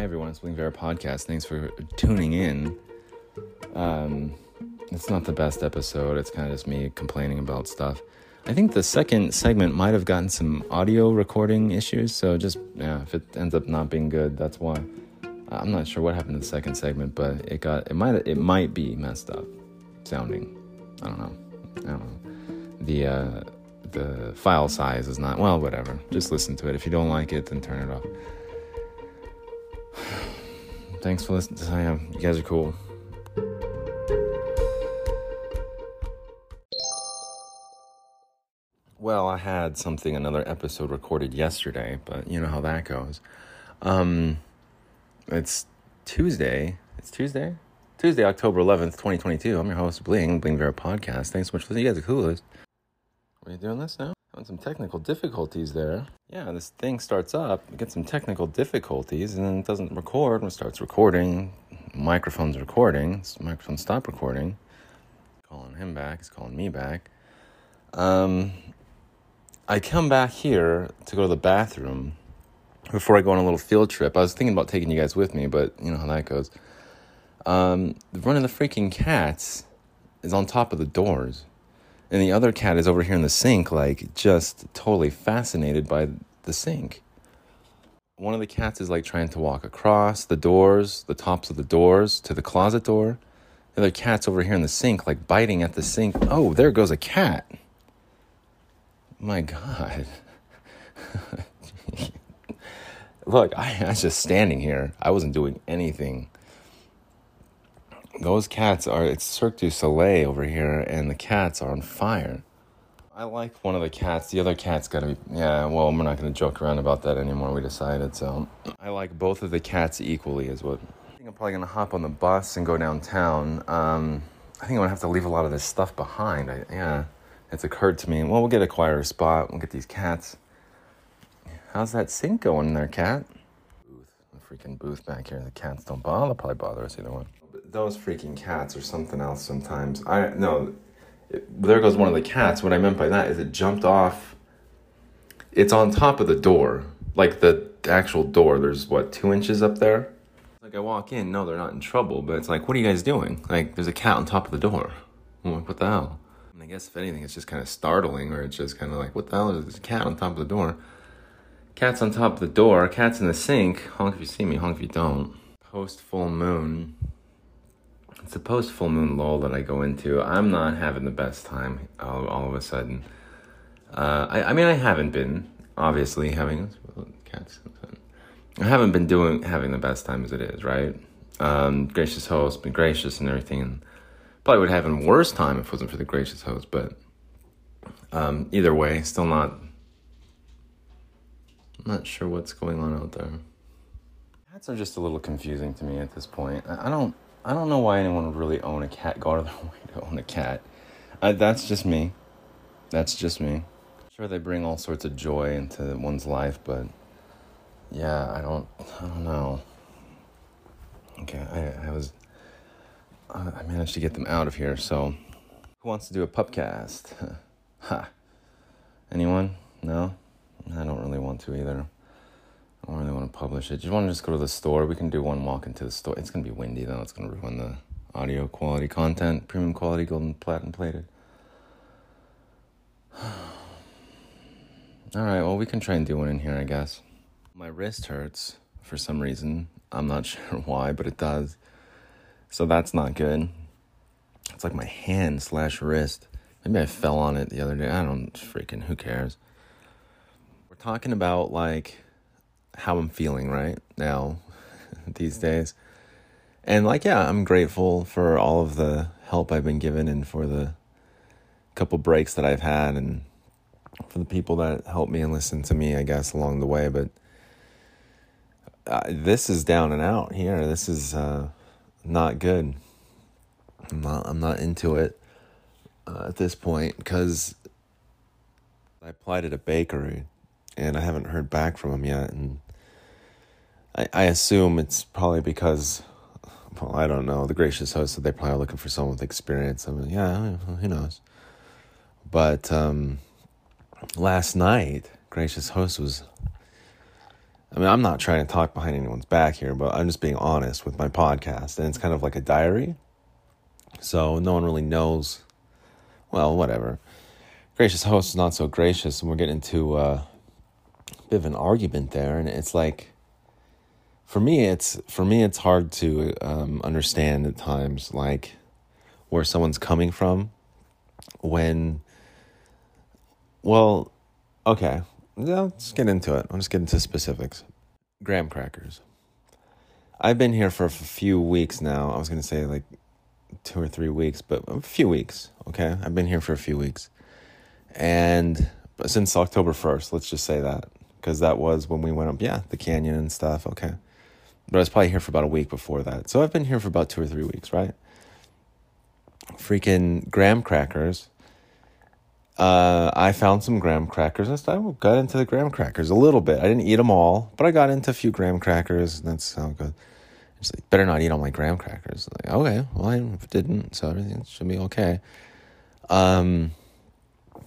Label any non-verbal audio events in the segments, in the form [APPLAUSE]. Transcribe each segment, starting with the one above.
Hi everyone, it's Bling Viera Podcast. Thanks for tuning in. Um, it's not the best episode. It's kind of just me complaining about stuff. I think the second segment might have gotten some audio recording issues, so just yeah, if it ends up not being good, that's why. I'm not sure what happened to the second segment, but it got it might it might be messed up sounding. I don't know. I don't know. The uh, the file size is not well. Whatever. Just listen to it. If you don't like it, then turn it off. Thanks for listening. I am. You guys are cool. Well, I had something, another episode recorded yesterday, but you know how that goes. Um, it's Tuesday. It's Tuesday? Tuesday, October 11th, 2022. I'm your host, Bling, Bling Viera Podcast. Thanks so much for listening. You guys are coolest. Are you doing this now? Having some technical difficulties there. Yeah, this thing starts up, we get some technical difficulties, and then it doesn't record when it starts recording. Microphone's recording. Microphone stop recording. Calling him back. He's calling me back. Um, I come back here to go to the bathroom before I go on a little field trip. I was thinking about taking you guys with me, but you know how that goes. Um, one of the freaking cats is on top of the doors, and the other cat is over here in the sink, like just totally fascinated by the sink. One of the cats is like trying to walk across the doors, the tops of the doors to the closet door. The other cat's over here in the sink, like biting at the sink. Oh, there goes a cat. My God. [LAUGHS] Look, I, I was just standing here. I wasn't doing anything. Those cats are, it's Cirque du Soleil over here, and the cats are on fire. I like one of the cats. The other cat's gotta be, yeah, well, we're not gonna joke around about that anymore. We decided, so. I like both of the cats equally, is what. I think I'm probably gonna hop on the bus and go downtown. Um, I think I'm gonna have to leave a lot of this stuff behind. I, yeah it's occurred to me, well, we'll get a quieter spot. We'll get these cats. How's that sink going there, cat? Booth, the freaking booth back here. The cats don't bother. Probably bother us either way. Those freaking cats are something else sometimes. I no, there goes one of the cats. What I meant by that is it jumped off. It's on top of the door, like the actual door. There's what two inches up there. Like I walk in, no, they're not in trouble, but it's like, what are you guys doing? Like, there's a cat on top of the door. I'm like, what the hell? And I guess if anything, it's just kind of startling, or it's just kind of like, what the hell is this cat on top of the door? Cat's on top of the door. Cat's in the sink. Honk if you see me. Honk if you don't. Post full moon. It's a post full moon lull that I go into. I'm not having the best time all, all of a sudden. Uh, I, I mean, I haven't been obviously having cats. I haven't been doing having the best time as it is, right? Um, gracious host, been gracious and everything. Probably would have a worse time if it wasn't for the gracious host, but um, either way, still not. I'm not sure what's going on out there. Cats are just a little confusing to me at this point. I, I don't. I don't know why anyone would really own a cat. Go out of their [LAUGHS] way to own a cat. That's just me. That's just me. Sure, they bring all sorts of joy into one's life, but yeah, I don't. I don't know. Okay, I, I was I managed to get them out of here. So, who wants to do a pupcast? [LAUGHS] ha. Anyone? No? I don't really want to either. I don't really want to publish it. You want to just go to the store? We can do one walk into the store. It's going to be windy though. It's going to ruin the audio quality content, premium quality, golden platinum plated. [SIGHS] All right, well, we can try and do one in here, I guess. My wrist hurts for some reason. I'm not [LAUGHS] sure why, but it does. So that's not good. It's like my hand slash wrist. Maybe I fell on it the other day. I don't freaking, who cares? We're talking about like how I'm feeling right now [LAUGHS] these days. And like, yeah, I'm grateful for all of the help I've been given and for the couple breaks that I've had and for the people that helped me and listened to me, I guess, along the way. But uh, this is down and out here. This is, uh, not good. I'm not, I'm not into it uh, at this point because I applied at a bakery and I haven't heard back from them yet. And I, I assume it's probably because, well, I don't know. The gracious host said they're probably looking for someone with experience. I mean, yeah, who knows? But um, last night, gracious host was I mean, I'm not trying to talk behind anyone's back here, but I'm just being honest with my podcast. And it's kind of like a diary. So no one really knows. Well, whatever. Gracious host is not so gracious, and we're getting into uh, a bit of an argument there. And it's like, for me, it's for me, it's hard to um, understand at times, like where someone's coming from when. Well, okay, yeah, let's get into it. Just get into specifics. Graham crackers. I've been here for a few weeks now. I was going to say like two or three weeks, but a few weeks. Okay. I've been here for a few weeks. And since October 1st, let's just say that. Because that was when we went up, yeah, the canyon and stuff. Okay. But I was probably here for about a week before that. So I've been here for about two or three weeks, right? Freaking graham crackers uh, I found some graham crackers. I got into the graham crackers a little bit. I didn't eat them all, but I got into a few graham crackers. That's how good. It's like, better not eat all my graham crackers. Like, okay, well, I didn't, so everything should be okay. Um,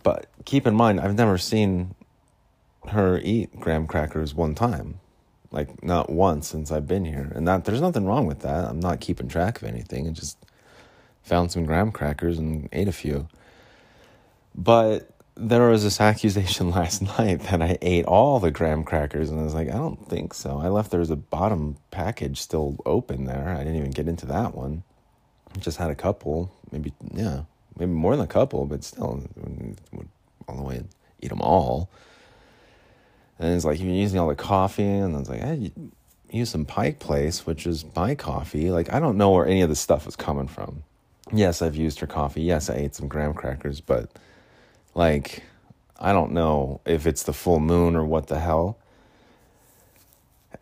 but keep in mind, I've never seen her eat graham crackers one time, like not once since I've been here. And that there's nothing wrong with that. I'm not keeping track of anything. I just found some graham crackers and ate a few. But there was this [LAUGHS] accusation last [LAUGHS] night that I ate all the graham crackers, and I was like, I don't think so. I left there was a bottom package still open there. I didn't even get into that one. Just had a couple, maybe yeah, maybe more than a couple, but still, all the way eat them all. And it's like you're using all the coffee, and I was like, I use some Pike Place, which is my coffee. Like I don't know where any of this stuff is coming from. Yes, I've used her coffee. Yes, I ate some graham crackers, but like, I don't know if it's the full moon or what the hell.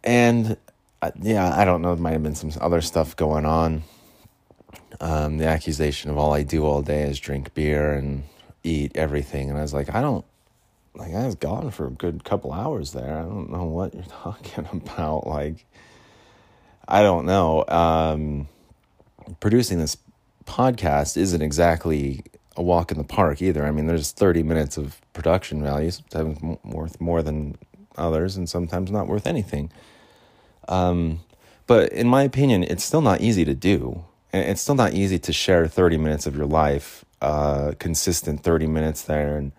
And uh, yeah, I don't know. There might have been some other stuff going on. Um, the accusation of all I do all day is drink beer and eat everything. And I was like, I don't, like, I was gone for a good couple hours there. I don't know what you're [LAUGHS] talking about. Like, I don't know. Um, producing this podcast isn't exactly a walk in the park either. I mean, there's 30 minutes of production value, sometimes worth more than others, and sometimes not worth anything. Um, but in my opinion, it's still not easy to do. It's still not easy to share 30 minutes of your life, uh, consistent 30 minutes there, and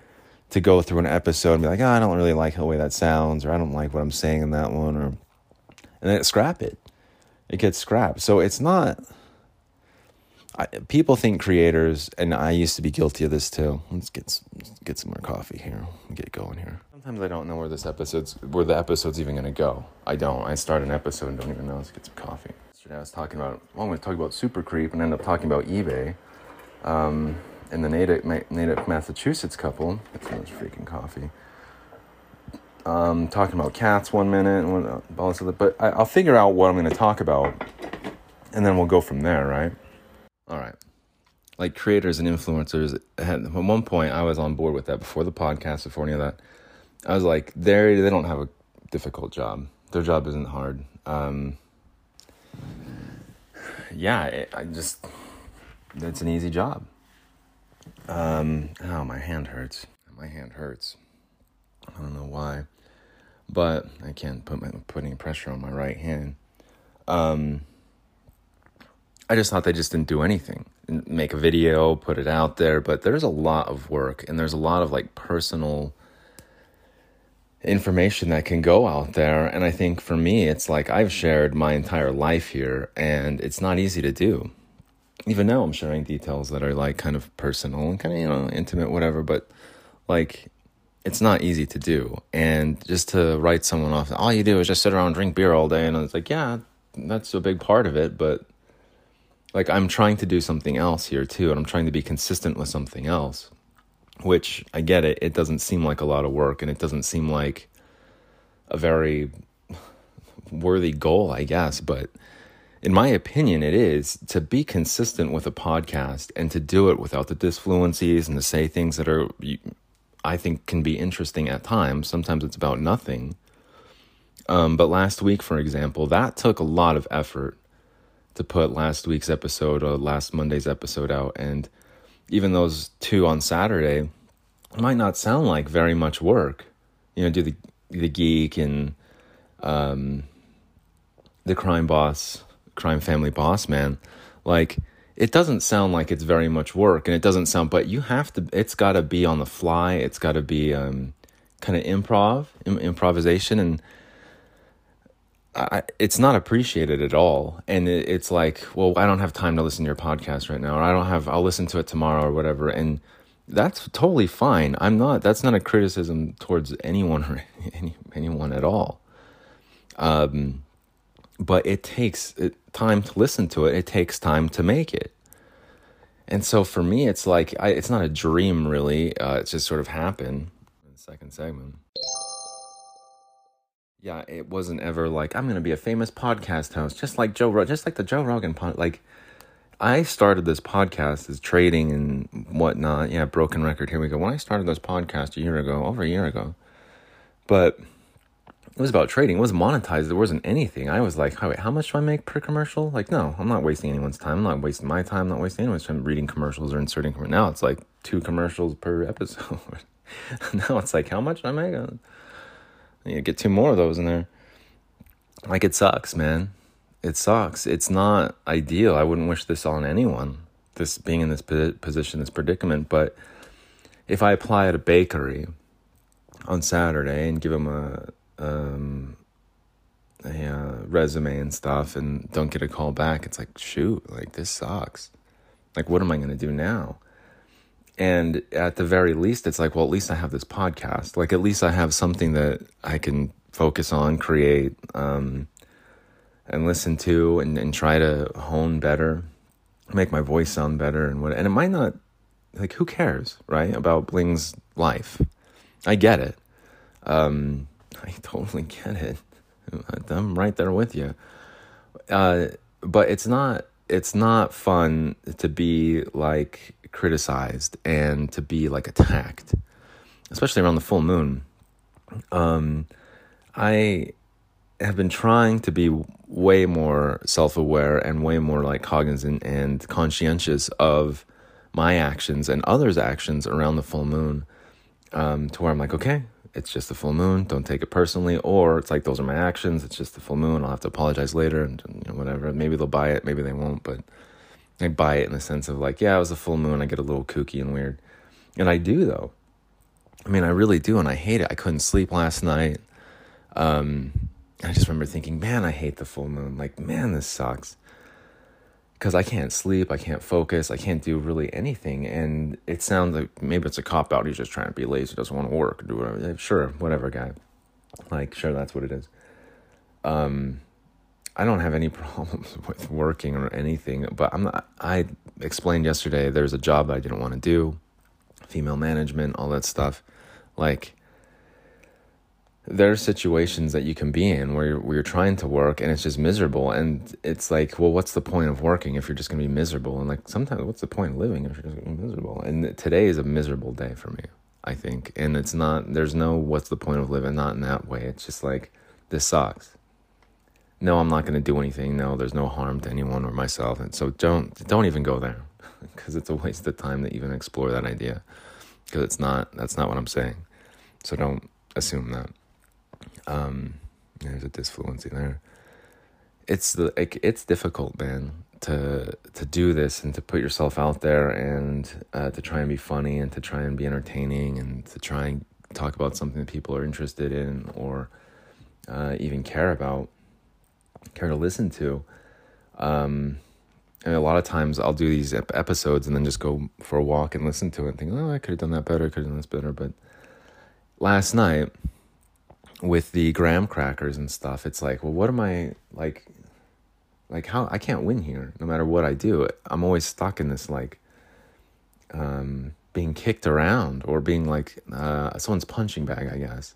to go through an episode and be like, oh, I don't really like the way that sounds, or I don't like what I'm saying in that one, or and then scrap it. It gets scrapped. So it's not I, people think creators, and I used to be guilty of this too. Let's get let's get some more coffee here. Get going here. Sometimes I don't know where this episode's where the episode's even gonna go. I don't. I start an episode and don't even know. Let's get some coffee. Yesterday I was talking about. Well, I'm gonna talk about Super Creep and end up talking about eBay. Um, and the Natick, Natick Massachusetts couple. Get some freaking coffee. Um, talking about cats one minute and all this other, but I, I'll figure out what I'm going to talk about, and then we'll go from there, right? All right. Like creators and influencers, at one point I was on board with that before the podcast, before any of that. I was like, they they don't have a difficult job. Their job isn't hard. Um, yeah, it, I just it's an easy job. Um, oh, my hand hurts. My hand hurts. I don't know why, but I can't put my, put any pressure on my right hand. Um, I just thought they just didn't do anything. Make a video, put it out there, but there's a lot of work and there's a lot of like personal information that can go out there. And I think for me, it's like I've shared my entire life here and it's not easy to do. Even now, I'm sharing details that are like kind of personal and kind of, you know, intimate, whatever, but like it's not easy to do. And just to write someone off, all you do is just sit around drink beer all day. And it's like, yeah, that's a big part of it, but like I'm trying to do something else here too, and I'm trying to be consistent with something else. Which I get it, it doesn't seem like a lot of work and it doesn't seem like a very worthy goal, I guess, but in my opinion, it is to be consistent with a podcast and to do it without the disfluencies and to say things that are, I think, can be interesting at times. Sometimes it's about nothing. Um, but last week, for example, that took a lot of effort to put last week's episode or last Monday's episode out. And even those two on Saturday might not sound like very much work. You know, do the the geek and um, the crime boss, crime family boss man, like it doesn't sound like it's very much work, and it doesn't sound. But you have to. It's got to be on the fly. It's got to be um, kind of improv, Im- improvisation, and I, it's not appreciated at all. And it, it's like, well, I don't have time to listen to your podcast right now, or I don't have. I'll listen to it tomorrow or whatever, and that's totally fine. I'm not. That's not a criticism towards anyone or [LAUGHS] any, anyone at all. Um, but it takes time to listen to it. It takes time to make it. And so for me, it's like I, it's not a dream really. Uh, it's just sort of happened. Second segment. Yeah, it wasn't ever like I'm going to be a famous podcast host, just like Joe, just like the Joe Rogan pod. Like I started this podcast as trading and whatnot. Yeah, broken record. Here we go. When I started this podcast a year ago, over a year ago, but it was about trading. It wasn't monetized. There wasn't anything. I was like, oh, wait, how much do I make per commercial? Like, no, I'm not wasting anyone's time. I'm not wasting my time. I'm not wasting anyone's time reading commercials or inserting. Commercials now it's like two commercials per episode. [LAUGHS] now it's like, how much do I make? You get two more of those in there. Like, it sucks, man. It sucks. It's not ideal. I wouldn't wish this on anyone. This being in this position, this predicament. But if I apply at a bakery on Saturday and give them a um, a uh, resume and stuff and don't get a call back, it's like, shoot, like this sucks. Like, what am I going to do now? And at the very least, it's like, well, at least I have this podcast. Like, at least I have something that I can focus on, create, um, and listen to and, and try to hone better, make my voice sound better and what, and it might not, like, who cares, right? About Bling's life. I get it. Um, [LAUGHS] I totally get it. [LAUGHS] I'm right there with you. Uh, but it's not it's not fun to be like criticized and to be like attacked, especially around the full moon. Um, I have been trying to be way more self aware and way more like cognizant and conscientious of my actions and others' actions around the full moon. Um, to where I'm like, okay, it's just the full moon. Don't take it personally. Or it's like those are my actions. It's just the full moon. I'll have to apologize later and you know, whatever. Maybe they'll buy it. Maybe they won't. But I buy it in the sense of like, yeah, it was a full moon. I get a little kooky and weird, and I do though. I mean, I really do, and I hate it. I couldn't sleep last night. Um, I just remember thinking, man, I hate the full moon. Like, man, this sucks because I can't sleep, I can't focus, I can't do really anything. And it sounds like maybe it's a cop out. He's just trying to be lazy, doesn't want to work, do whatever. Sure, whatever, guy. Like, sure, that's what it is. Um, I don't have any [LAUGHS] problems with working or anything, but I'm not. I explained yesterday there's a job I didn't want to do, female management, all that stuff. Like, there are situations that you can be in where you're, where you're trying to work and it's just miserable. And it's like well what's the point of working if you're just going to be miserable? And like sometimes what's the point of living if you're just going to be miserable? And today is a miserable day for me i think. And it's not there's no what's the point of living not in that way. It's just like this sucks. No i'm not going to do anything. No there's no harm to anyone or myself. And so don't don't even go there [LAUGHS] because it's a waste of time to even explore that idea because it's not that's not what i'm saying. So don't assume that um, there's a disfluency there. It's the like, it's difficult, man, to to do this and to put yourself out there and uh, to try and be funny and to try and be entertaining and to try and talk about something that people are interested in or uh, even care about, care to listen to. Um, and a lot of times I'll do these episodes and then just go for a walk and listen to it and think, oh, I could have done that better, I could have done this better. But last night, with the graham crackers and stuff, it's like, well, what am I like? Like how I can't win here, no matter what I do. I'm always stuck in this like um, being kicked around or being like uh, someone's punching bag, I guess.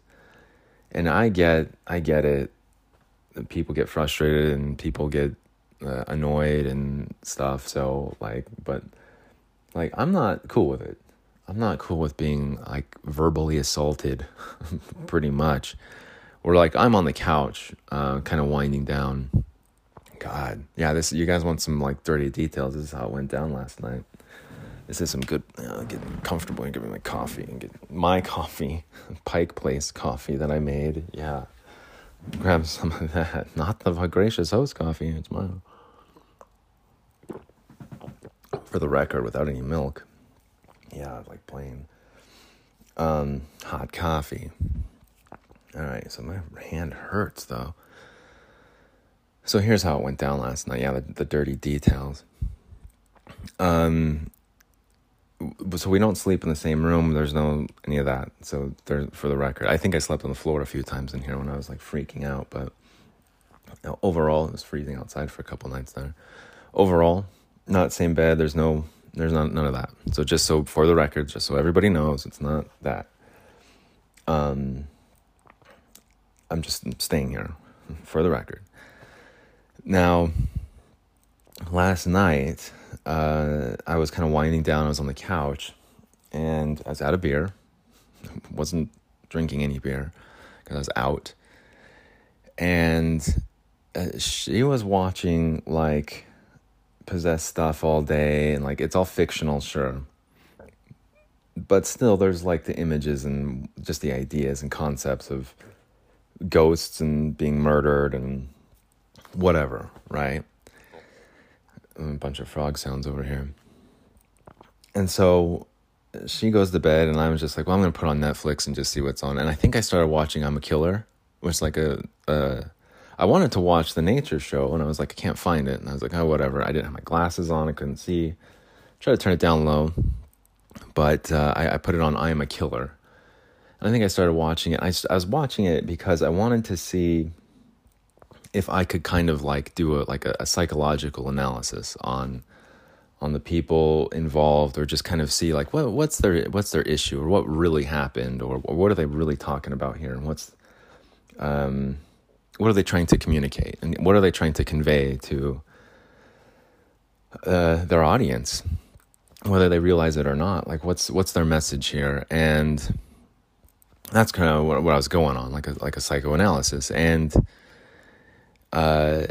And I get, I get it. People get frustrated and people get uh, annoyed and stuff. So like, but like, I'm not cool with it. I'm not cool with being like verbally assaulted, [LAUGHS] pretty much. Or like I'm on the couch, uh, kind of winding down. God, yeah, this you guys want some like dirty details. This is how it went down last night. This is some good. You know, get comfortable and give me my coffee and get my coffee, Pike Place coffee that I made. Yeah, grab some of that. [LAUGHS] Not the gracious host coffee. It's mine. For the record, without any milk. Yeah, like plain um, hot coffee. All right, so my hand hurts though. So here's how it went down last night. Yeah, the, the dirty details. Um, so we don't sleep in the same room. There's no any of that. So there, for the record, I think I slept on the floor a few times in here when I was like freaking out. But overall, it was freezing outside for a couple nights there. Overall, not same bed. There's no, there's not none of that. So just so for the record, just so everybody knows, it's not that. Um, I'm just staying here for the record. Now, last night uh, I was kind of winding down. I was on the couch, and I was out of beer. [LAUGHS] wasn't drinking any beer because I was out. And uh, she was watching like possessed stuff all day, and like it's all fictional, sure. But still, there's like the images and just the ideas and concepts of ghosts and being murdered and whatever, right? a bunch of frog sounds over here. And so she goes to bed, and I was just like, well, I'm to put on Netflix and just see what's on. And I think I started watching I'm a Killer, which like a, a I wanted to watch the nature show, and I was like, I can't find it. And I was like, oh, whatever. I didn't have my glasses on, I couldn't see. Try to turn it down low, but uh, I, I, put it on I Am a Killer. And I think I started watching it. I, I was watching it because I wanted to see if I could kind of like do a like a, a, psychological analysis on on the people involved or just kind of see like what what's their what's their issue or what really happened or, or what are they really talking about here and what's um what are they trying to communicate? And what are they trying to convey to uh, their audience? Whether they realize it or not like what's what's their message here? And that's kind of what, what I was going on like a like a psychoanalysis. And uh,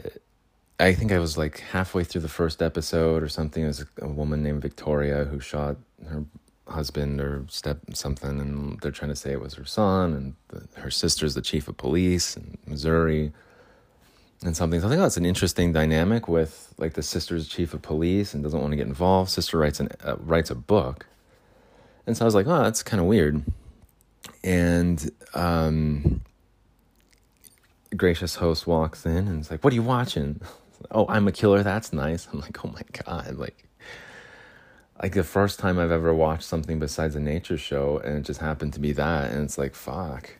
I think I was like halfway through the first episode or something. It was a woman named Victoria who shot her husband or step something, and they're trying to say it was her son, and the, her sister's the chief of police in Missouri, and something. So I think that's an interesting dynamic with like the sister's chief of police and doesn't want to get involved. Sister writes an uh, writes a book, and so I was like, oh, that's kind of weird, and um, gracious host walks in and it's like, "What are you watching?" [LAUGHS] oh, I'm a killer. That's nice. I'm like, "Oh my god!" Like, like the first time I've ever watched something besides a nature show, and it just happened to be that, and it's like, "Fuck."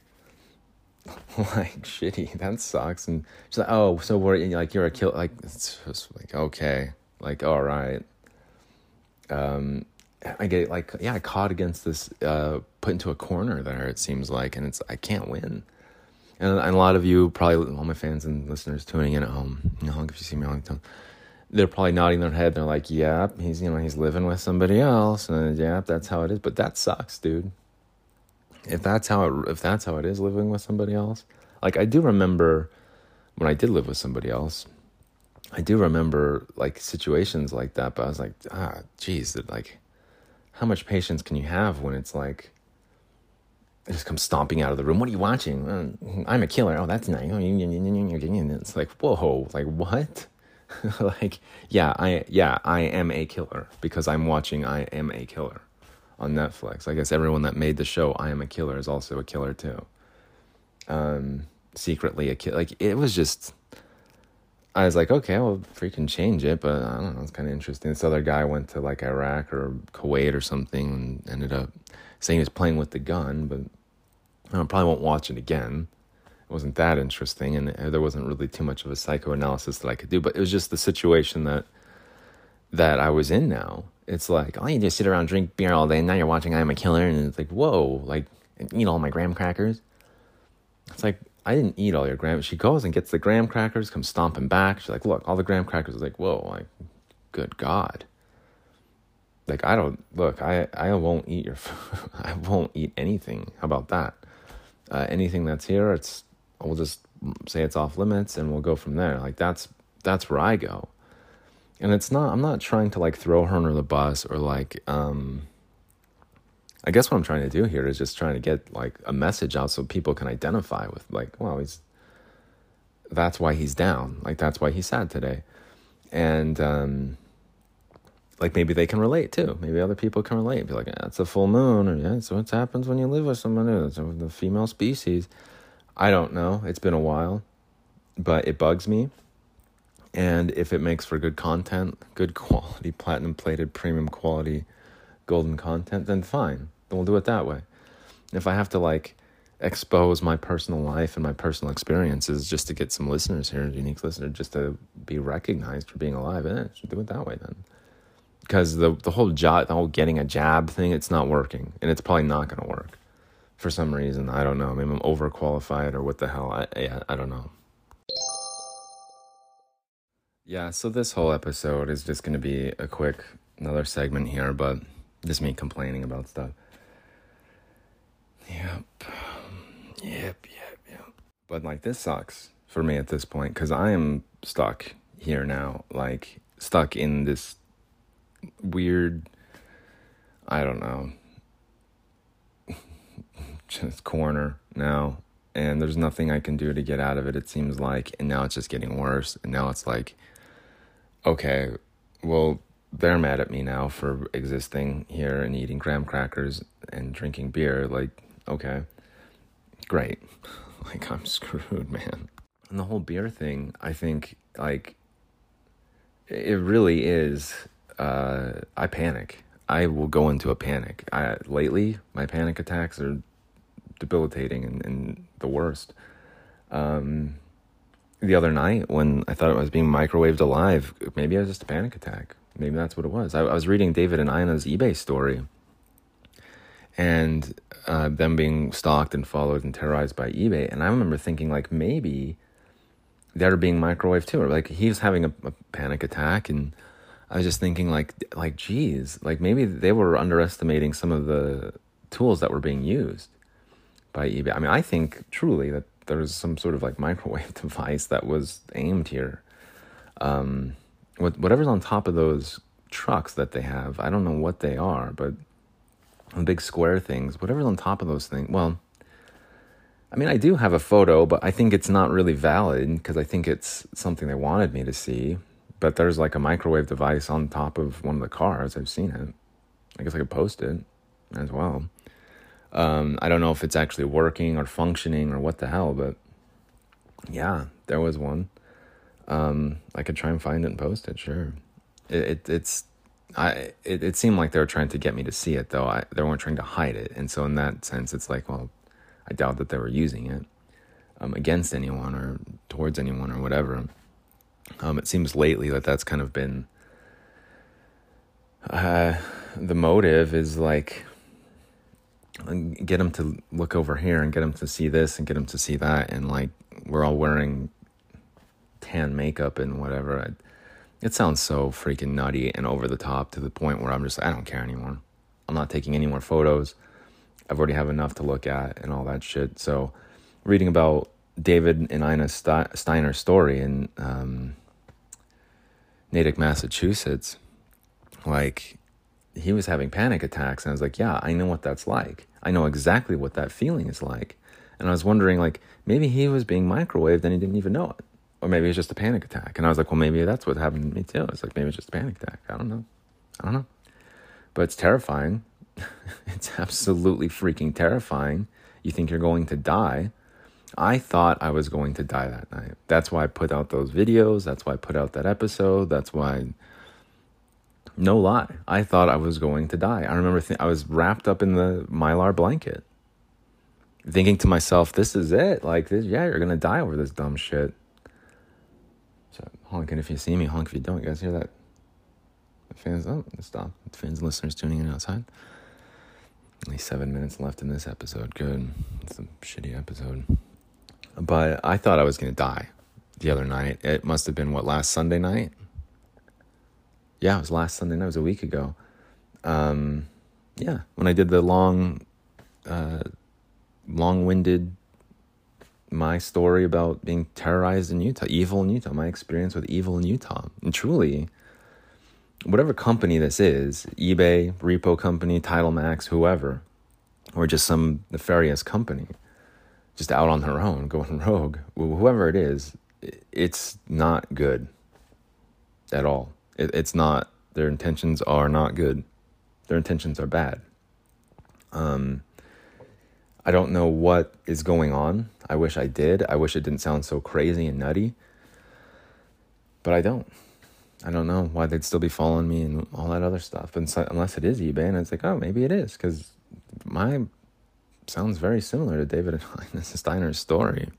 [LAUGHS] like shitty. That sucks. And she's like oh so what like you're a killer like it's just like okay. Like all right. Um i get like yeah i caught against this uh put into a corner there it seems like and it's i can't win. And, and a lot of you, probably all my fans and listeners tuning in at home, you know, if you see me on the they're probably nodding their head. They're like, "Yep, he's you know he's living with somebody else, and yep, that's how it is." But that sucks, dude. If that's how it, if that's how it is living with somebody else, like I do remember when I did live with somebody else, I do remember like situations like that. But I was like, ah, geez, like, how much patience can you have when it's like I just come stomping out of the room. What are you watching? Uh, I'm a killer. Oh, that's nice. It's like, whoa, like what? [LAUGHS] like, yeah, I yeah, I am a killer because I'm watching I am a killer on Netflix. I guess everyone that made the show I am a killer is also a killer too. Um, secretly a killer. Like it was just. I was like, okay, I'll freaking change it, but I don't know. It's kind of interesting. This other guy went to like Iraq or Kuwait or something and ended up saying he was playing with the gun, but I probably won't watch it again. It wasn't that interesting, and there wasn't really too much of a psychoanalysis that I could do. But it was just the situation that that I was in now. It's like, oh, you just sit around, drink beer all day, and now you're watching I Am a Killer, and it's like, whoa, like, eat all my graham crackers. It's like, I didn't eat all your graham. She goes and gets the graham crackers, comes stomping back. She's like, look, all the graham crackers. I was like, whoa, like, good God like I don't look. I I won't eat your. [LAUGHS] I won't eat anything. How about that? Uh, anything that's here, it's we'll just say it's off limits, and we'll go from there. Like that's that's where I go. And it's not. I'm not trying to like throw her under the bus or like. um I guess what I'm trying to do here is just trying to get like a message out so people can identify with like, well, he's that's why he's down. Like that's why he's sad today. And um, like maybe they can relate too. Maybe other people can relate. Be like, yeah, it's a full moon, or yeah, so what happens when you live with someone else, the female species. I don't know. It's been a while, but it bugs me. And if it makes for good content, good quality, [LAUGHS] platinum plated, premium quality, golden content, then fine. Then we'll do it that way. If I have to like expose my personal life and my personal experiences just to get some listeners here, unique listener, just to be recognized for being alive, eh, should do it that way then. Because the the whole job, the whole getting a jab thing, it's not working, and it's probably not going to work for some reason. I don't know. Maybe I'm overqualified or what the hell. I yeah, I don't know. Yeah, so this whole episode is just going to be a quick another segment here, but just me complaining about stuff. Yep. Yep, yep, yep. But like this sucks for me at this point cuz I am stuck here now, like stuck in this weird I don't know. Just corner now and there's nothing I can do to get out of it it seems like and now it's just getting worse and now it's like okay, well, they're mad at me now for existing here and eating graham crackers and drinking beer. Like, okay, great. [LAUGHS] Like, I'm screwed, man. And the whole beer thing, I think, like, it really is. Uh, I panic. I will go into a panic. I, lately, my panic attacks are debilitating and, and the worst. Um, the other night when I thought I was being microwaved alive. Maybe I was just a panic attack. Maybe that's what it was. I, I was reading David and Ina's eBay story and uh, them being stalked and followed and terrorized by eBay. And I remember thinking, like, maybe they're being microwaved too. Or like he was having a, a panic attack. And I was just thinking, like, like, geez, like maybe they were underestimating some of the tools that were being used by eBay. I mean, I think truly that there's some sort of like microwave [LAUGHS] device that was aimed here. Um, whatever's on top of those trucks that they have, I don't know what they are, but the big square things, whatever's on top of those things. Well, I mean, I do have a photo, but I think it's not really valid because I think it's something they wanted me to see. But there's like a microwave device on top of one of the cars. I've seen it. I guess I could post it as well. Um, I don't know if it's actually working or functioning or what the hell, but yeah, there was one. Um, I could try and find it and post it. Sure, it, it it's I it, it seemed like they were trying to get me to see it though. I they weren't trying to hide it, and so in that sense, it's like well, I doubt that they were using it um, against anyone or towards anyone or whatever. Um, it seems lately that that's kind of been uh, the motive is like get them to look over here and get them to see this and get them to see that. And like we're all wearing tan makeup and whatever. It sounds so freaking nutty and over the top to the point where i'm just i don't care anymore. I'm not taking any more photos. I've already have enough to look at and all that shit. So reading about david and ina steiner's story in um, natick massachusetts like he was having panic attacks and I was like, yeah, I know what that's like. I know exactly what that feeling is like. And I was wondering like maybe he was being microwaved and he didn't even know it. Or maybe it was just a panic attack. And I was like, well maybe that's what happened to me too. It's like maybe it's just a panic attack. I don't know. I don't know. But it's terrifying. [LAUGHS] it's absolutely freaking terrifying. You think you're going to die. I thought I was going to die that night. That's why I put out those videos. That's why I put out that episode. That's why no lie. I thought I was going to die. I remember th- I was wrapped up in the mylar blanket, thinking to myself, "This is it. Like, this, yeah, you're gonna die over this dumb shit." So honking if you see me, honk if you don't. You guys hear that? The fans, oh, stop. The fans, listeners tuning in outside. Only seven minutes left in this episode. Good. It's a shitty episode. But I thought I was gonna die the other night. It must have been what last Sunday night yeah, it was last Sunday night. It was a week ago. Um, yeah, when I did the long, uh, long-winded my story about being terrorized in Utah, evil in Utah, my experience with evil in Utah, and truly, whatever company this is, eBay, repo company, Title Max, whoever, or just some nefarious company, just out on her own, going [LAUGHS] rogue, whoever it is, it's not good at all. It, it's not. Their intentions are not good. Their intentions are bad. Um, I don't know what is going on. I wish I did. I wish it didn't sound so crazy and nutty. But I don't. I don't know why they'd still be following me and all that other stuff. And so, unless it is eBay, and it's like, oh, maybe it is, because my sounds very similar to David and [LAUGHS] Steiner's story.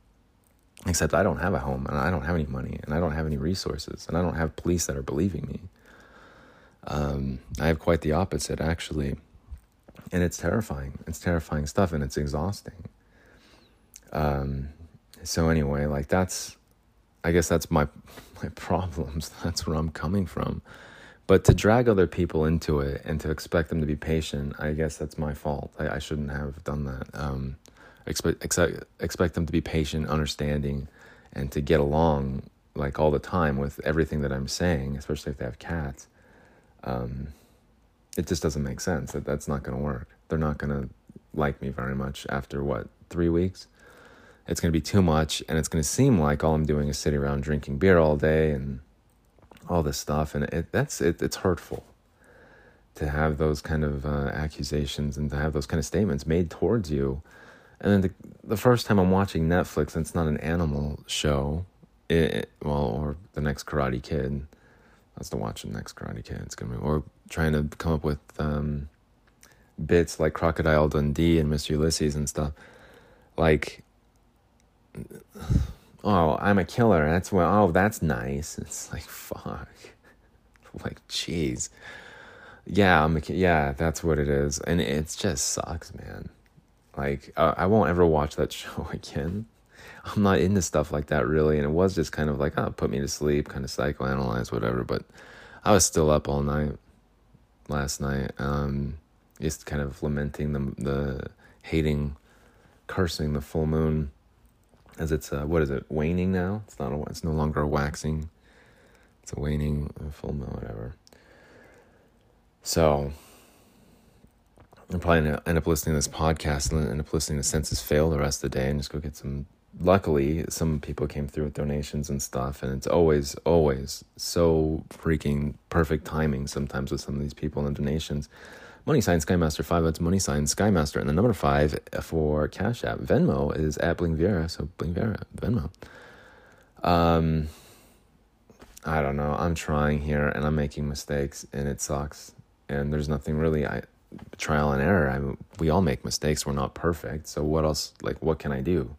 Except I don't have a home, and I don't have any money, and I don't have any resources, and I don't have police that are believing me. Um, I have quite the opposite, actually and it's terrifying. It's terrifying stuff, and it's exhausting. Um, so anyway, like that's, I guess that's my [LAUGHS] my problems. [LAUGHS] That's where I'm coming from. But to drag other people into it and to expect them to be patient, I guess that's my fault. I, I shouldn't have done that. Um, expect, expect expect them to be patient, understanding, and to get along like all the time with everything that I'm saying, especially if they have cats. Um, it just doesn't make sense that that's not going to work. They're not going to like me very much after what, three weeks? It's going to be too much, and it's going to seem like all I'm doing is sitting around drinking beer all day and all this stuff, and it, that's it, it's hurtful to have those kind of uh, accusations and to have those kind of statements made towards you. And then the, the first time I'm watching Netflix, and it's not an animal show, it, well, or the next Karate Kid. Was to watch the next Karate Kid. It's gonna be, or trying to come up with um, bits like Crocodile Dundee and Mr. Ulysses and stuff. Like, oh, I'm a killer. That's what. Oh, that's nice. [LAUGHS] It's like fuck. [LAUGHS] like, jeez. Yeah, I'm a, yeah, that's what it is, and it just sucks, man. Like, uh, I won't ever watch that [LAUGHS] show again. I'm not into stuff like that really, and it was just kind of like, oh, put me to sleep, kind of psychoanalyze, whatever. But I was still up all night last night. Um, just kind of lamenting the the hating, cursing the full moon, as it's uh, what is it waning now? It's not a, it's no longer a waxing. It's a waning full moon, whatever. So I'm probably gonna end up listening to this podcast and end up listening to Senses Fail the rest of the day and just go get some. Luckily, some people came through with donations and stuff, and it's always, always so freaking perfect timing sometimes with some of these people and donations. Money sign Skymaster 5, that's money sign Skymaster. And the number 5 for Cash App. Venmo is at Bling Viera, so Bling Viera, Venmo. Um, I don't know. I'm trying here and I'm making mistakes and it sucks. And there's nothing really, I trial and error. I mean, we all make mistakes. We're not perfect. So what else, like, what can I do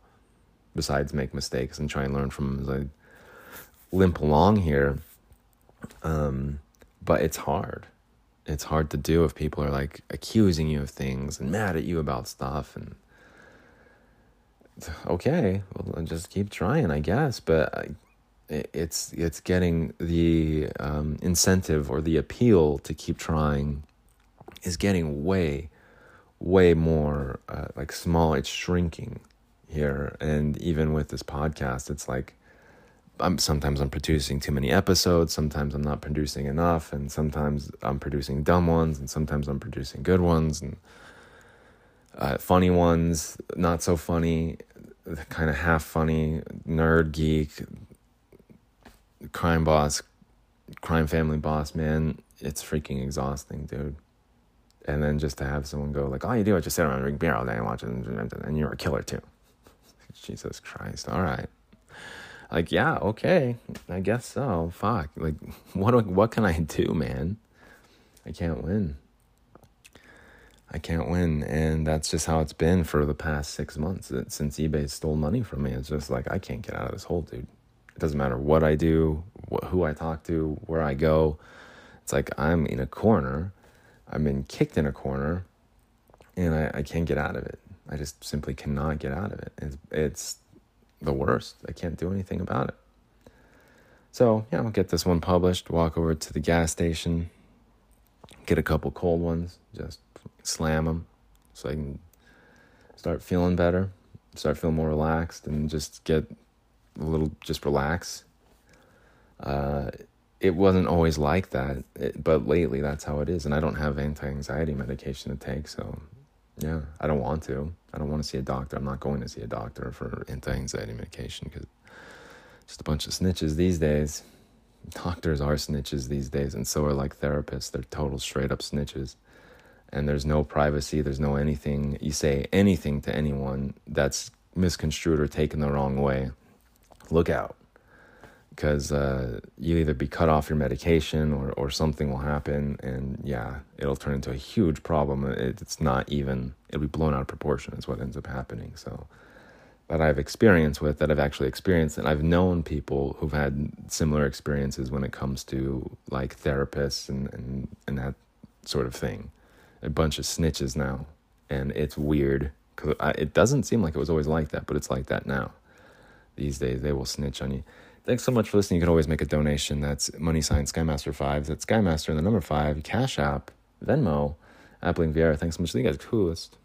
besides make mistakes and try and learn from them as I limp along here? Um, but it's hard it's hard to do if people are like accusing you of things and mad at you about stuff and [SIGHS] okay well just keep trying i guess but it's it's getting the um, incentive or the appeal to keep trying is getting way way more uh, like small it's shrinking here and even with this podcast it's like I'm sometimes I'm producing too many episodes, sometimes I'm not producing enough, and sometimes I'm producing dumb ones, and sometimes I'm producing good ones, and uh, funny ones, not so funny, kind of half funny, nerd geek, crime boss, crime family boss. Man, it's freaking exhausting, dude. And then just to have someone go like, all you do is just sit around and drink beer all day and watch it, and you're a killer too. [LAUGHS] Jesus Christ! All right. Like yeah okay. I guess so. Fuck. Like [LAUGHS] what what can i do man? I can't win. I can't win and that's just how it's been for the past six months since ebay stole money from me it's just like i can't get out of this hole dude. It doesn't matter what i do who i talk to where i go. It's like i'm in a corner i've been kicked in a corner and i, I can't get out of it i just simply cannot get out of it it's, it's the worst. I can't do anything about it. So, yeah, I'll get this one published, walk over to the gas station, get a couple cold ones, just slam them so I can start feeling better, start feeling more relaxed, and just get a little, just relax. Uh, it wasn't always like that, it, but lately that's how it is. And I don't have anti anxiety medication to take, so yeah, I don't want to. I don't want to see a doctor. I'm not going to see a doctor for anti-anxiety medication because just a bunch of snitches these days. Doctors are snitches these days, and so are like therapists. They're total straight up snitches. And there's no privacy, there's no anything. You say anything to anyone that's misconstrued or taken the wrong way, look out. Because uh, you either be cut off your medication or, or something will happen, and yeah, it'll turn into a huge problem. It, it's not even, it'll be blown out of proportion, is what ends up happening. So, that I've experienced with, that I've actually experienced, and I've known people who've had similar experiences when it comes to like therapists and, and, and that sort of thing. A bunch of snitches now, and it's weird. Cause it doesn't seem like it was always like that, but it's like that now. These days, they will snitch on you. Thanks so much for listening. You can always make a donation. That's money sign Skymaster five. That's Skymaster and the number five. Cash App, Venmo, @blingviera. Thanks so much. You guys coolest.